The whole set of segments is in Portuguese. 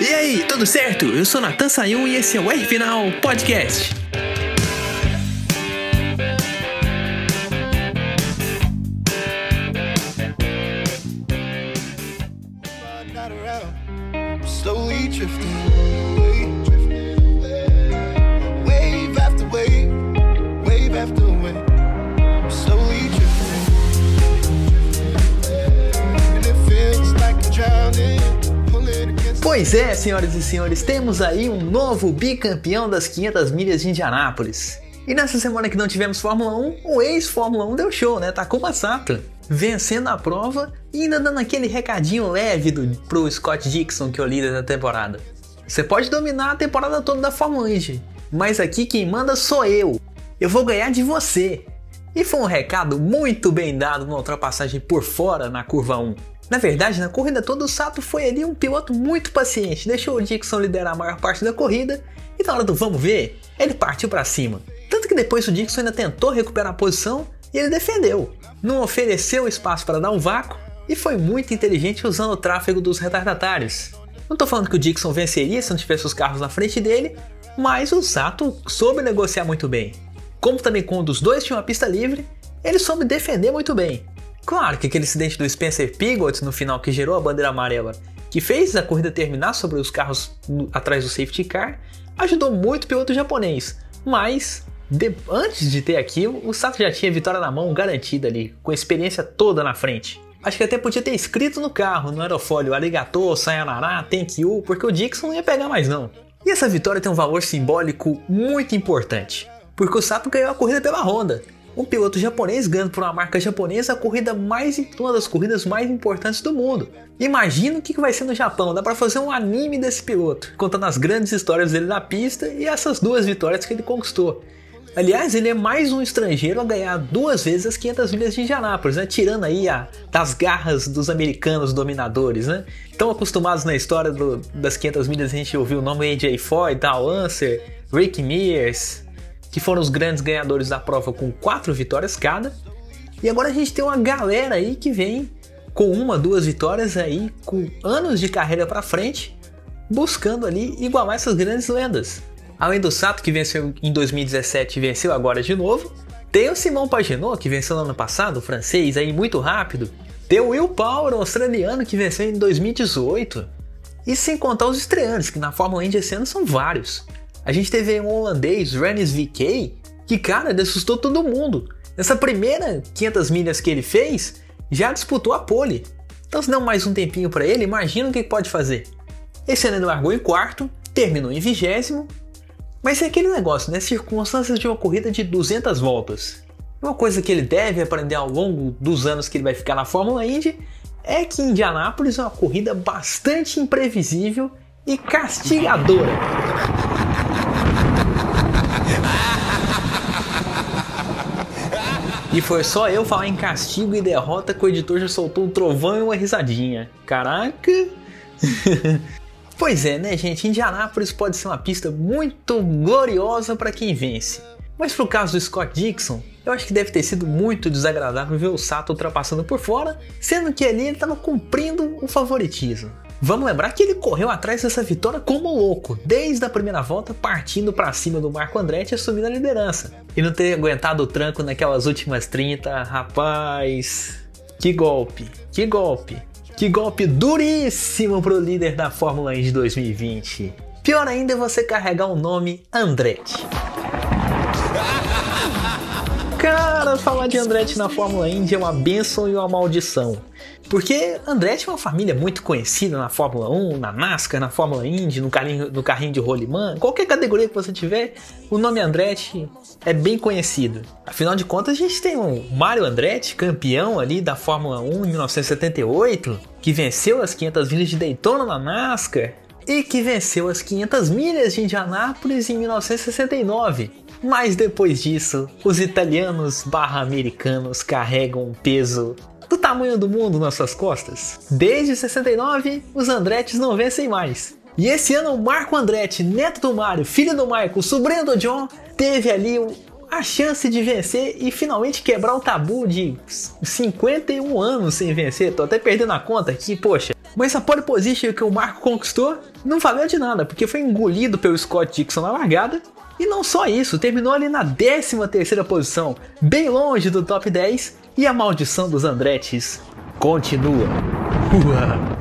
E aí, tudo certo? Eu sou Natan Sayun e esse é o R Final Podcast. Pois é, senhoras e senhores, temos aí um novo bicampeão das 500 milhas de Indianápolis. E nessa semana que não tivemos Fórmula 1, o ex-Fórmula 1 deu show, né? Takuma Sato, vencendo a prova e ainda dando aquele recadinho leve do, pro Scott Dixon, que é o líder da temporada. Você pode dominar a temporada toda da Fórmula 1, mas aqui quem manda sou eu. Eu vou ganhar de você. E foi um recado muito bem dado na ultrapassagem por fora na curva 1. Na verdade, na corrida toda, o Sato foi ali um piloto muito paciente, deixou o Dixon liderar a maior parte da corrida e na hora do vamos ver, ele partiu para cima. Tanto que depois o Dixon ainda tentou recuperar a posição e ele defendeu. Não ofereceu espaço para dar um vácuo e foi muito inteligente usando o tráfego dos retardatários. Não tô falando que o Dixon venceria se não tivesse os carros na frente dele, mas o Sato soube negociar muito bem. Como também quando os dois tinham a pista livre, ele soube defender muito bem. Claro que aquele incidente do Spencer Pigot no final que gerou a bandeira amarela, que fez a corrida terminar sobre os carros atrás do safety car, ajudou muito o piloto japonês. Mas de- antes de ter aquilo, o Sato já tinha vitória na mão garantida ali, com a experiência toda na frente. Acho que até podia ter escrito no carro, no aerofólio, arigato, sayonara, thank you, porque o Dixon não ia pegar mais não. E essa vitória tem um valor simbólico muito importante, porque o Sato ganhou a corrida pela Honda. Um piloto japonês ganhando por uma marca japonesa a corrida mais uma das corridas mais importantes do mundo. Imagina o que vai ser no Japão, dá pra fazer um anime desse piloto, contando as grandes histórias dele na pista e essas duas vitórias que ele conquistou. Aliás, ele é mais um estrangeiro a ganhar duas vezes as 500 milhas de Indianápolis, né? Tirando aí a, das garras dos americanos dominadores, né? Tão acostumados na história do- das 500 milhas, a gente ouviu o nome AJ Foy, Dal Anser, Rick Mears, que foram os grandes ganhadores da prova com quatro vitórias cada. E agora a gente tem uma galera aí que vem com uma, duas vitórias aí, com anos de carreira pra frente, buscando ali igualar essas grandes lendas. Além do Sato, que venceu em 2017 e venceu agora de novo, tem o Simão Pagenaud, que venceu no ano passado, o francês, aí muito rápido. Tem o Will Power, o australiano, que venceu em 2018. E sem contar os estreantes, que na Fórmula Indy esse ano são vários. A gente teve um holandês, Rennes VK, que cara, assustou todo mundo. Nessa primeira 500 milhas que ele fez, já disputou a pole. Então se der mais um tempinho para ele, imagina o que pode fazer. Esse ano ele largou em quarto, terminou em vigésimo, mas é aquele negócio, né? Circunstâncias de uma corrida de 200 voltas. Uma coisa que ele deve aprender ao longo dos anos que ele vai ficar na Fórmula Indy é que Indianápolis é uma corrida bastante imprevisível e castigadora. E foi só eu falar em castigo e derrota que o editor já soltou um trovão e uma risadinha. Caraca! Pois é, né, gente? Indianápolis pode ser uma pista muito gloriosa para quem vence. Mas pro caso do Scott Dixon, eu acho que deve ter sido muito desagradável ver o Sato ultrapassando por fora, sendo que ali ele estava cumprindo o favoritismo. Vamos lembrar que ele correu atrás dessa vitória como louco, desde a primeira volta, partindo para cima do Marco Andretti assumindo a liderança. E não ter aguentado o tranco naquelas últimas 30, rapaz. Que golpe, que golpe. Que golpe duríssimo pro líder da Fórmula 1 de 2020. Pior ainda é você carregar o nome Andretti. Cara, falar de Andretti na Fórmula Indy é uma benção e uma maldição. Porque Andretti é uma família muito conhecida na Fórmula 1, na NASCAR, na Fórmula Indy, no carrinho, no carrinho de rolimã, qualquer categoria que você tiver, o nome Andretti é bem conhecido. Afinal de contas, a gente tem o Mario Andretti, campeão ali da Fórmula 1 em 1978, que venceu as 500 milhas de Daytona na NASCAR e que venceu as 500 milhas de Indianápolis em 1969. Mas depois disso, os italianos barra americanos carregam um peso do tamanho do mundo nas suas costas. Desde 69, os Andrettis não vencem mais. E esse ano o Marco Andretti, neto do Mário, filho do Michael, sobrinho do John, teve ali a chance de vencer e finalmente quebrar o tabu de 51 anos sem vencer. Tô até perdendo a conta aqui, poxa. Mas a pole position que o Marco conquistou não valeu de nada, porque foi engolido pelo Scott Dixon na largada. E não só isso, terminou ali na 13 terceira posição, bem longe do top 10, e a maldição dos Andretes continua. Uau.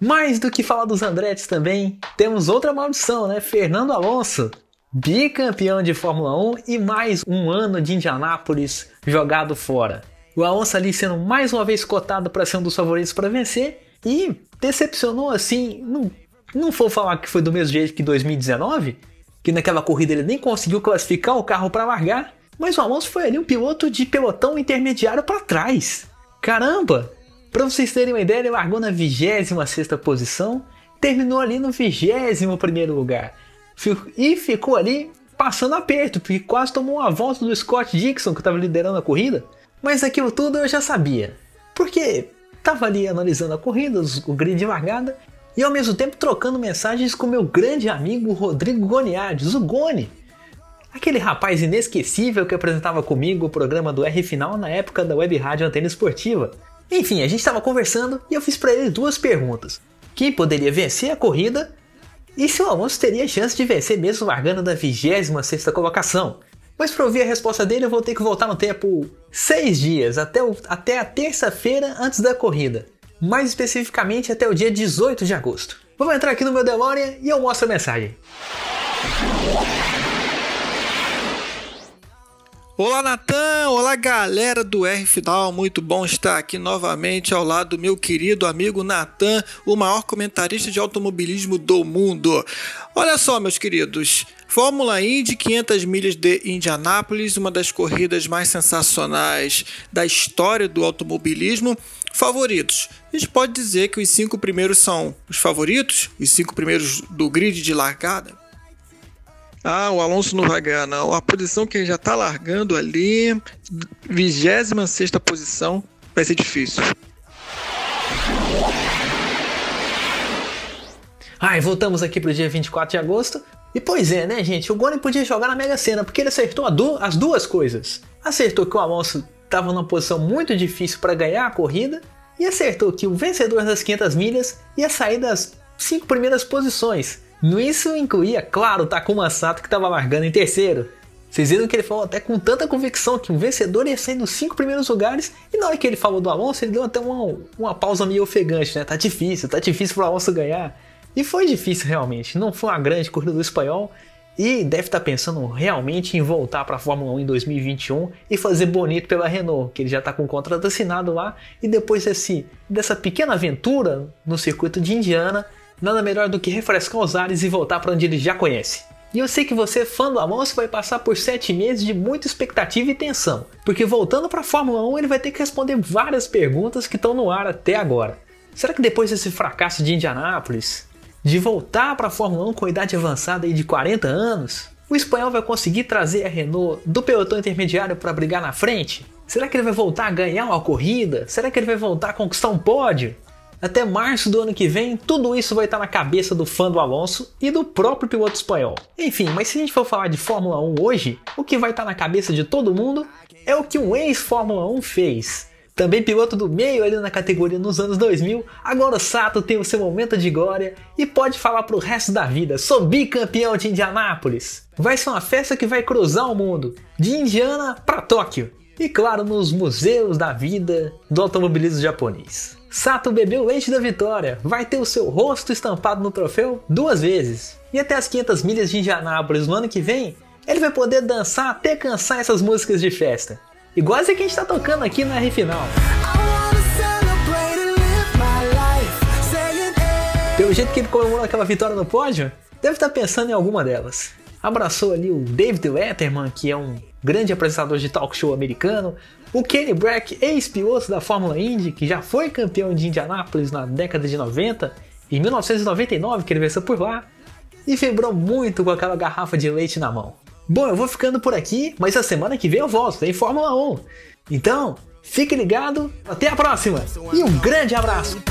Mais do que falar dos Andretti também, temos outra maldição, né? Fernando Alonso, bicampeão de Fórmula 1 e mais um ano de Indianápolis jogado fora. O Alonso ali sendo mais uma vez cotado para ser um dos favoritos para vencer e decepcionou assim, não, não vou falar que foi do mesmo jeito que 2019, que naquela corrida ele nem conseguiu classificar o carro para largar, mas o Alonso foi ali um piloto de pelotão intermediário para trás. Caramba, para vocês terem uma ideia, ele largou na 26 posição, terminou ali no 21 lugar. E ficou ali passando aperto, porque quase tomou uma volta do Scott Dixon, que estava liderando a corrida. Mas aquilo tudo eu já sabia, porque estava ali analisando a corrida, o grid de largada, e ao mesmo tempo trocando mensagens com meu grande amigo Rodrigo Goniades, o Goni. Aquele rapaz inesquecível que apresentava comigo o programa do R Final na época da Web Rádio Antena Esportiva. Enfim, a gente estava conversando e eu fiz para ele duas perguntas: quem poderia vencer a corrida e se o Alonso teria chance de vencer mesmo largando da 26 colocação. Mas para ouvir a resposta dele, eu vou ter que voltar no tempo seis dias, até, o, até a terça-feira antes da corrida. Mais especificamente até o dia 18 de agosto. Vamos entrar aqui no meu DeLorean e eu mostro a mensagem. Olá, Natan! Olá, galera do R Final. Muito bom estar aqui novamente ao lado do meu querido amigo Natan, o maior comentarista de automobilismo do mundo. Olha só, meus queridos. Fórmula Indy 500 milhas de Indianápolis, uma das corridas mais sensacionais da história do automobilismo. Favoritos. A gente pode dizer que os cinco primeiros são os favoritos, os cinco primeiros do grid de largada. Ah, o Alonso não vai ganhar, não. A posição que ele já tá largando ali, 26 posição, vai ser difícil. Ah, e voltamos aqui pro dia 24 de agosto. E pois é, né, gente? O Goni podia jogar na Mega Sena, porque ele acertou du as duas coisas. Acertou que o Alonso estava numa posição muito difícil para ganhar a corrida, e acertou que o vencedor das 500 milhas ia sair das cinco primeiras posições. Isso incluía, claro, o Takuma Sato que estava largando em terceiro. Vocês viram que ele falou até com tanta convicção que o vencedor ia sair nos cinco primeiros lugares, e na hora que ele falou do Alonso, ele deu até uma, uma pausa meio ofegante, né? Tá difícil, tá difícil pro Alonso ganhar. E foi difícil realmente, não foi uma grande corrida do espanhol, e deve estar tá pensando realmente em voltar para a Fórmula 1 em 2021 e fazer bonito pela Renault, que ele já está com o contrato assinado lá, e depois desse, dessa pequena aventura no circuito de Indiana, nada melhor do que refrescar os ares e voltar para onde ele já conhece. E eu sei que você, fã do Alonso, vai passar por 7 meses de muita expectativa e tensão, porque voltando para a Fórmula 1 ele vai ter que responder várias perguntas que estão no ar até agora. Será que depois desse fracasso de Indianápolis, de voltar para a Fórmula 1 com idade avançada de 40 anos, o espanhol vai conseguir trazer a Renault do pelotão intermediário para brigar na frente? Será que ele vai voltar a ganhar uma corrida? Será que ele vai voltar a conquistar um pódio? Até março do ano que vem, tudo isso vai estar na cabeça do fã do Alonso e do próprio piloto espanhol. Enfim, mas se a gente for falar de Fórmula 1 hoje, o que vai estar na cabeça de todo mundo é o que um ex-Fórmula 1 fez. Também piloto do meio ali na categoria nos anos 2000, agora o Sato tem o seu momento de glória e pode falar pro resto da vida: sou bicampeão de Indianápolis. Vai ser uma festa que vai cruzar o mundo, de Indiana para Tóquio. E claro, nos museus da vida do automobilismo japonês. Sato bebeu leite da vitória, vai ter o seu rosto estampado no troféu duas vezes. E até as 500 milhas de Indianápolis no ano que vem, ele vai poder dançar até cansar essas músicas de festa. Igual essa que a gente está tocando aqui na R Final. Pelo jeito que ele comemorou aquela vitória no pódio, deve estar tá pensando em alguma delas. Abraçou ali o David Letterman, que é um grande apresentador de talk show americano, o Kenny Brack, ex-piloto da Fórmula Indy, que já foi campeão de Indianápolis na década de 90, em 1999 que ele venceu por lá, e vibrou muito com aquela garrafa de leite na mão. Bom, eu vou ficando por aqui, mas a semana que vem eu volto, tem Fórmula 1. Então, fique ligado, até a próxima e um grande abraço!